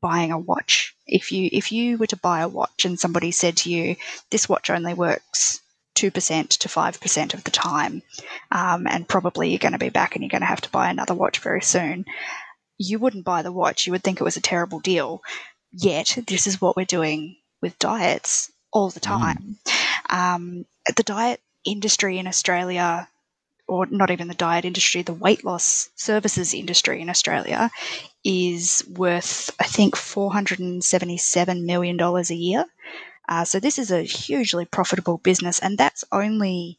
buying a watch. If you if you were to buy a watch and somebody said to you, this watch only works 2% to 5% of the time, um, and probably you're going to be back and you're going to have to buy another watch very soon, you wouldn't buy the watch. You would think it was a terrible deal. Yet, this is what we're doing with diets all the mm. time. Mm. Um, the diet industry in Australia, or not even the diet industry, the weight loss services industry in Australia is worth, I think, $477 million a year. Uh, so this is a hugely profitable business, and that's only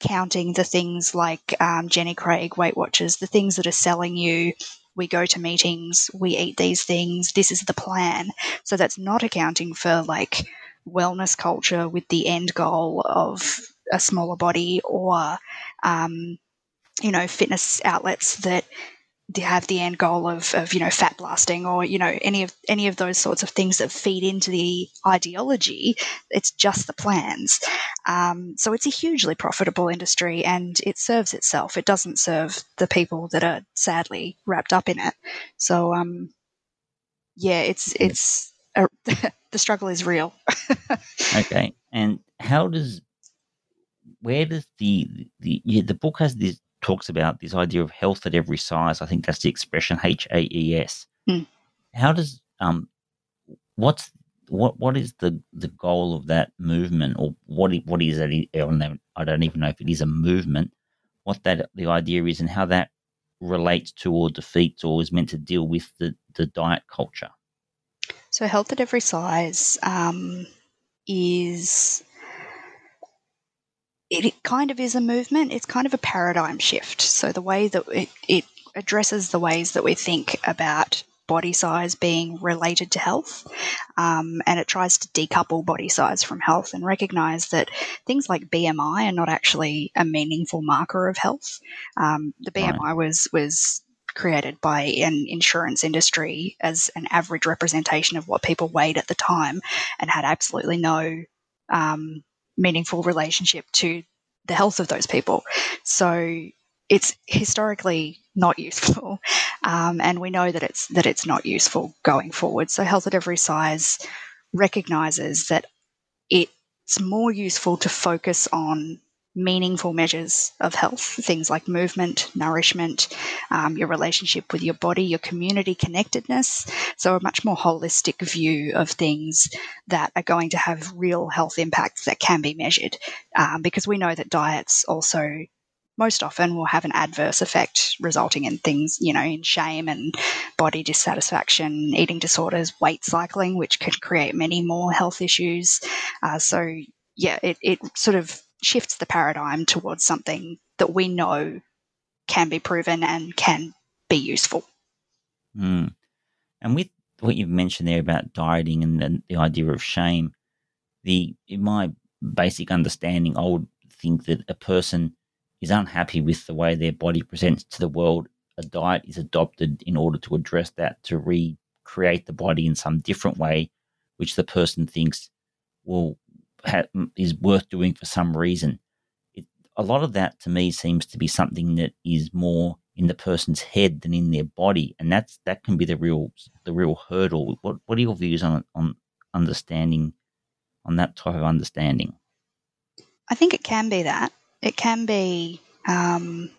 counting the things like um, Jenny Craig Weight Watchers, the things that are selling you. We go to meetings, we eat these things, this is the plan. So that's not accounting for like wellness culture with the end goal of a smaller body or, um, you know, fitness outlets that have the end goal of, of you know fat blasting or you know any of any of those sorts of things that feed into the ideology. It's just the plans. Um, so it's a hugely profitable industry and it serves itself. It doesn't serve the people that are sadly wrapped up in it. So um, yeah it's it's a, the struggle is real okay and how does where does the the yeah, the book has this talks about this idea of health at every size. I think that's the expression H A E S. Mm. How does um, what's what what is the the goal of that movement, or what what is it? I don't even know if it is a movement. What that the idea is, and how that relates to or defeats or is meant to deal with the the diet culture. So, health at every size um, is it kind of is a movement. It's kind of a paradigm shift. So the way that it, it addresses the ways that we think about body size being related to health. Um, and it tries to decouple body size from health and recognize that things like BMI are not actually a meaningful marker of health. Um, the BMI right. was was created by an insurance industry as an average representation of what people weighed at the time and had absolutely no um, meaningful relationship to the health of those people. So it's historically not useful, um, and we know that it's that it's not useful going forward. So health at every size recognizes that it's more useful to focus on meaningful measures of health, things like movement, nourishment, um, your relationship with your body, your community connectedness. So, a much more holistic view of things that are going to have real health impacts that can be measured. Um, because we know that diets also most often will have an adverse effect resulting in things, you know, in shame and body dissatisfaction, eating disorders, weight cycling, which can create many more health issues. Uh, so, yeah, it, it sort of shifts the paradigm towards something that we know can be proven and can be useful. Mm. And with what you've mentioned there about dieting and the, the idea of shame, the in my basic understanding, I would think that a person is unhappy with the way their body presents to the world. A diet is adopted in order to address that, to recreate the body in some different way, which the person thinks will ha- is worth doing for some reason. It, a lot of that to me seems to be something that is more in the person's head than in their body, and that's that can be the real the real hurdle. What what are your views on on understanding on that type of understanding? I think it can be that it can be um,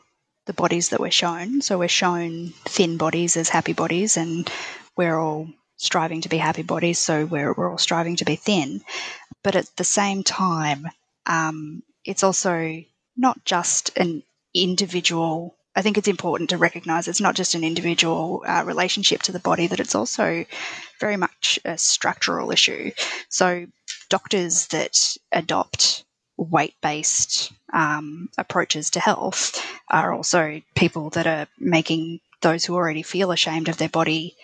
the bodies that we're shown. So we're shown thin bodies as happy bodies, and we're all striving to be happy bodies, so we're, we're all striving to be thin. But at the same time, um, it's also not just an individual. I think it's important to recognize it's not just an individual uh, relationship to the body, that it's also very much a structural issue. So, doctors that adopt weight based um, approaches to health are also people that are making those who already feel ashamed of their body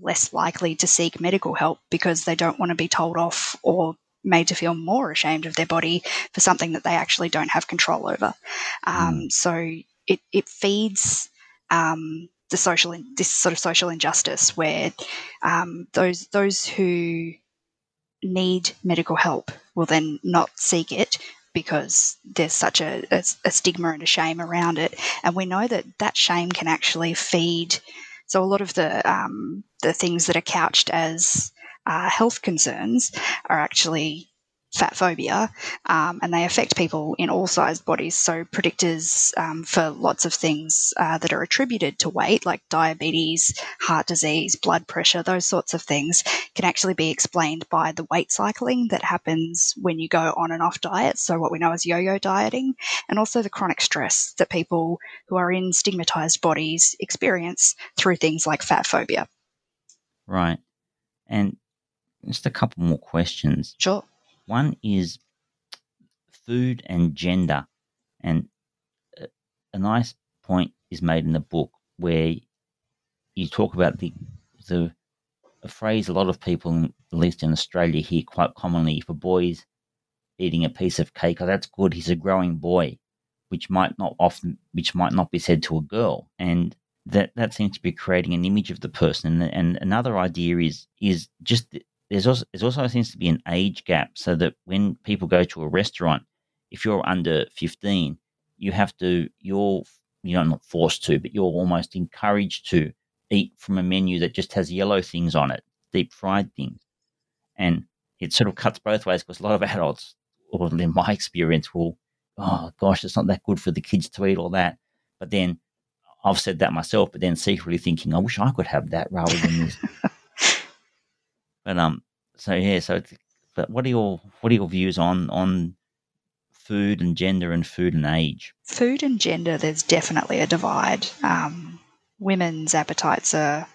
less likely to seek medical help because they don't want to be told off or made to feel more ashamed of their body for something that they actually don't have control over. Um, mm. So it, it feeds um, the social this sort of social injustice where um, those those who need medical help will then not seek it because there's such a, a, a, stigma and a shame around it. And we know that that shame can actually feed. So a lot of the um, the things that are couched as uh, health concerns are actually fat phobia, um, and they affect people in all sized bodies. So, predictors um, for lots of things uh, that are attributed to weight, like diabetes, heart disease, blood pressure, those sorts of things, can actually be explained by the weight cycling that happens when you go on and off diets. So, what we know as yo yo dieting, and also the chronic stress that people who are in stigmatized bodies experience through things like fat phobia. Right. And just a couple more questions. Sure. One is food and gender. And uh, a nice point is made in the book where you talk about the the a phrase a lot of people, at least in Australia, hear quite commonly: if a boy's eating a piece of cake, oh, that's good. He's a growing boy, which might not often, which might not be said to a girl, and that that seems to be creating an image of the person. And, and another idea is is just there's also there's also seems to be an age gap so that when people go to a restaurant, if you're under 15, you have to you're you're not forced to, but you're almost encouraged to eat from a menu that just has yellow things on it, deep fried things, and it sort of cuts both ways because a lot of adults, or in my experience, will oh gosh, it's not that good for the kids to eat all that, but then I've said that myself, but then secretly thinking, I wish I could have that rather than this. But um, so yeah, so but what are your what are your views on on food and gender and food and age? Food and gender, there's definitely a divide. Um, women's appetites are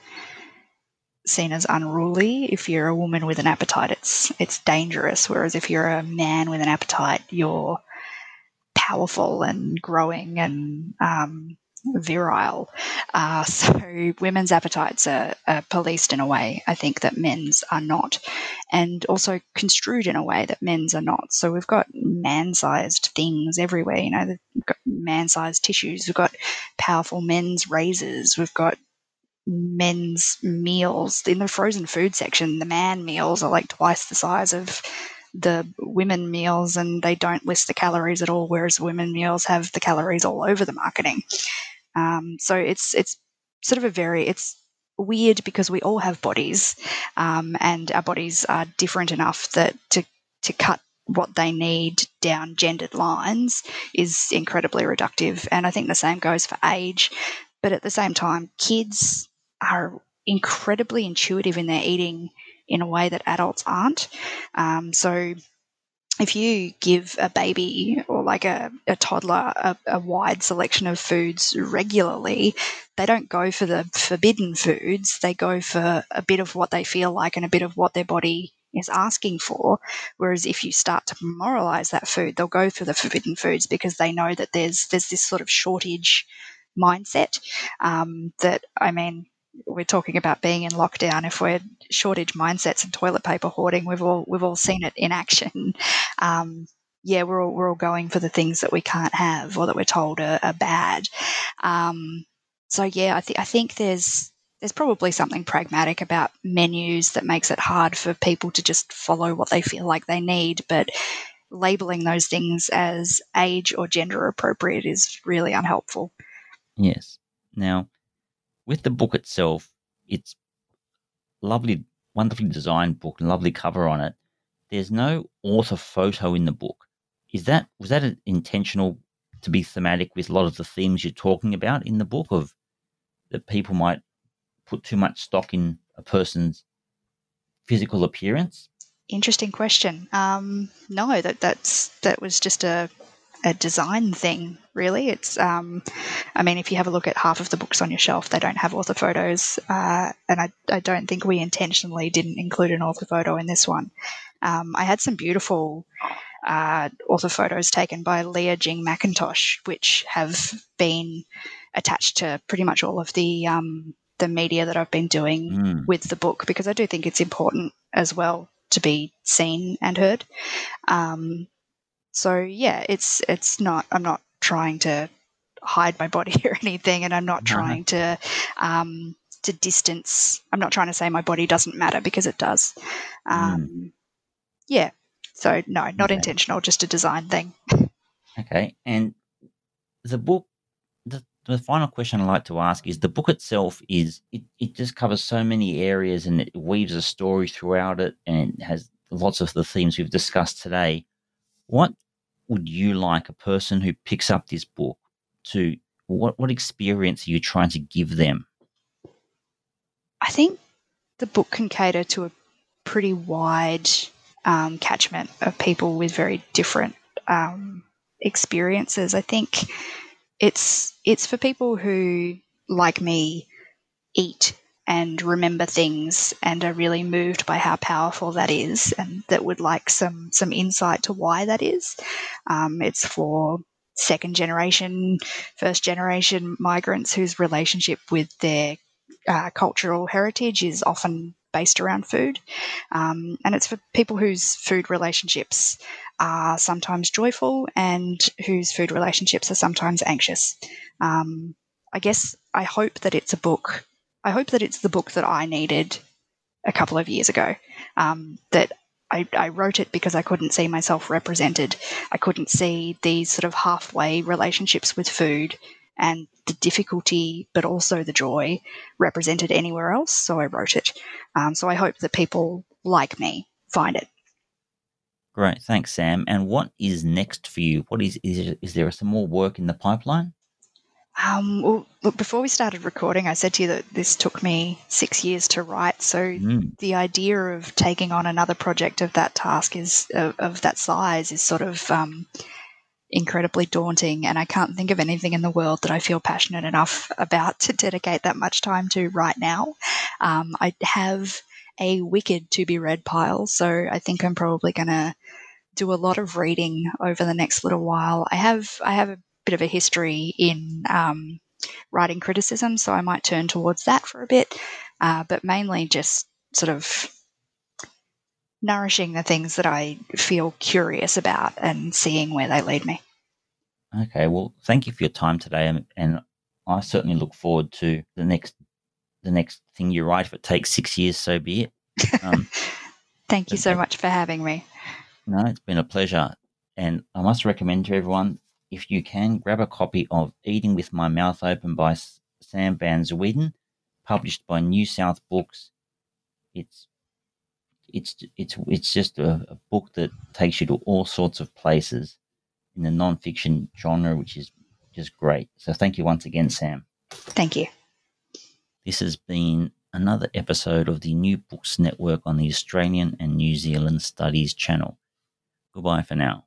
seen as unruly. If you're a woman with an appetite, it's it's dangerous. Whereas if you're a man with an appetite, you're powerful and growing and um, virile. Uh, so women's appetites are, are, policed in a way, I think, that men's are not, and also construed in a way that men's are not. So we've got man sized things everywhere, you know, we've got man sized tissues, we've got powerful men's razors, we've got men's meals. In the frozen food section, the man meals are like twice the size of the women meals and they don't list the calories at all, whereas women meals have the calories all over the marketing. Um, so it's it's sort of a very it's weird because we all have bodies, um, and our bodies are different enough that to to cut what they need down gendered lines is incredibly reductive. And I think the same goes for age. But at the same time, kids are incredibly intuitive in their eating in a way that adults aren't. Um, so if you give a baby or like a, a toddler a, a, wide selection of foods regularly, they don't go for the forbidden foods. They go for a bit of what they feel like and a bit of what their body is asking for. Whereas if you start to moralize that food, they'll go for the forbidden foods because they know that there's there's this sort of shortage mindset um, that I mean we're talking about being in lockdown, if we're shortage mindsets and toilet paper hoarding, we've all we've all seen it in action. Um, yeah, we're all, we're all going for the things that we can't have or that we're told are, are bad. Um, so yeah, I think I think there's there's probably something pragmatic about menus that makes it hard for people to just follow what they feel like they need, but labeling those things as age or gender appropriate is really unhelpful. Yes. Now, with the book itself, it's lovely, wonderfully designed book, lovely cover on it. There's no author photo in the book. Is that was that intentional to be thematic with a lot of the themes you're talking about in the book of that people might put too much stock in a person's physical appearance? Interesting question. Um, no, that that's that was just a a design thing, really. It's, um, I mean, if you have a look at half of the books on your shelf, they don't have author photos, uh, and I, I, don't think we intentionally didn't include an author photo in this one. Um, I had some beautiful uh, author photos taken by Leah Jing McIntosh, which have been attached to pretty much all of the um, the media that I've been doing mm. with the book because I do think it's important as well to be seen and heard. Um, so yeah, it's it's not. I'm not trying to hide my body or anything, and I'm not uh-huh. trying to um, to distance. I'm not trying to say my body doesn't matter because it does. Um, mm. Yeah. So no, not okay. intentional, just a design thing. Okay, and the book. The, the final question I'd like to ask is the book itself is it, it just covers so many areas and it weaves a story throughout it and has lots of the themes we've discussed today. What would you like a person who picks up this book to what what experience are you trying to give them? I think the book can cater to a pretty wide um, catchment of people with very different um, experiences. I think it's it's for people who, like me, eat and remember things and are really moved by how powerful that is and that would like some some insight to why that is. Um, it's for second generation, first generation migrants whose relationship with their uh, cultural heritage is often based around food. Um, and it's for people whose food relationships are sometimes joyful and whose food relationships are sometimes anxious. Um, I guess I hope that it's a book I hope that it's the book that I needed a couple of years ago. Um, that I, I, wrote it because I couldn't see myself represented. I couldn't see these sort of halfway relationships with food and the difficulty, but also the joy represented anywhere else. So I wrote it. Um, so I hope that people like me find it. Great, thanks, Sam. And what is next for you? What is is, is there some more work in the pipeline? Um, well, look, before we started recording, I said to you that this took me six years to write. So mm. the idea of taking on another project of that task is of, of that size is sort of um, incredibly daunting. And I can't think of anything in the world that I feel passionate enough about to dedicate that much time to right now. Um, I have a wicked to be read pile, so I think I'm probably going to do a lot of reading over the next little while. I have I have a bit of a history in um, writing criticism, so I might turn towards that for a bit, uh, but mainly just sort of nourishing the things that I feel curious about and seeing where they lead me. Okay, well, thank you for your time today, and, and I certainly look forward to the next the next thing you write. If it takes six years, so be it. Um, thank you so much for having me. No, it's been a pleasure, and I must recommend to everyone if you can, grab a copy of Eating with My Mouth Open by Sam Van Zweden, published by New South Books. It's it's it's it's just a, a book that takes you to all sorts of places in the nonfiction genre, which is just great. So thank you once again, Sam. Thank you. This has been another episode of the New Books Network on the Australian and New Zealand Studies channel. Goodbye for now.